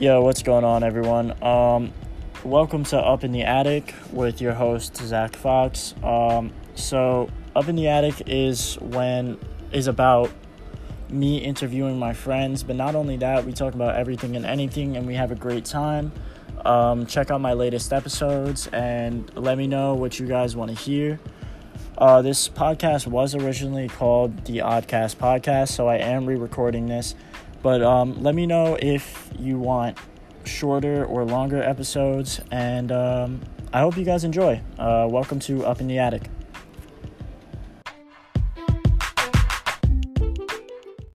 Yo, what's going on, everyone? Um, welcome to Up in the Attic with your host Zach Fox. Um, so, Up in the Attic is when is about me interviewing my friends, but not only that, we talk about everything and anything, and we have a great time. Um, check out my latest episodes and let me know what you guys want to hear. Uh, this podcast was originally called the Oddcast Podcast, so I am re recording this. But um, let me know if you want shorter or longer episodes, and um, I hope you guys enjoy. Uh, welcome to Up in the Attic.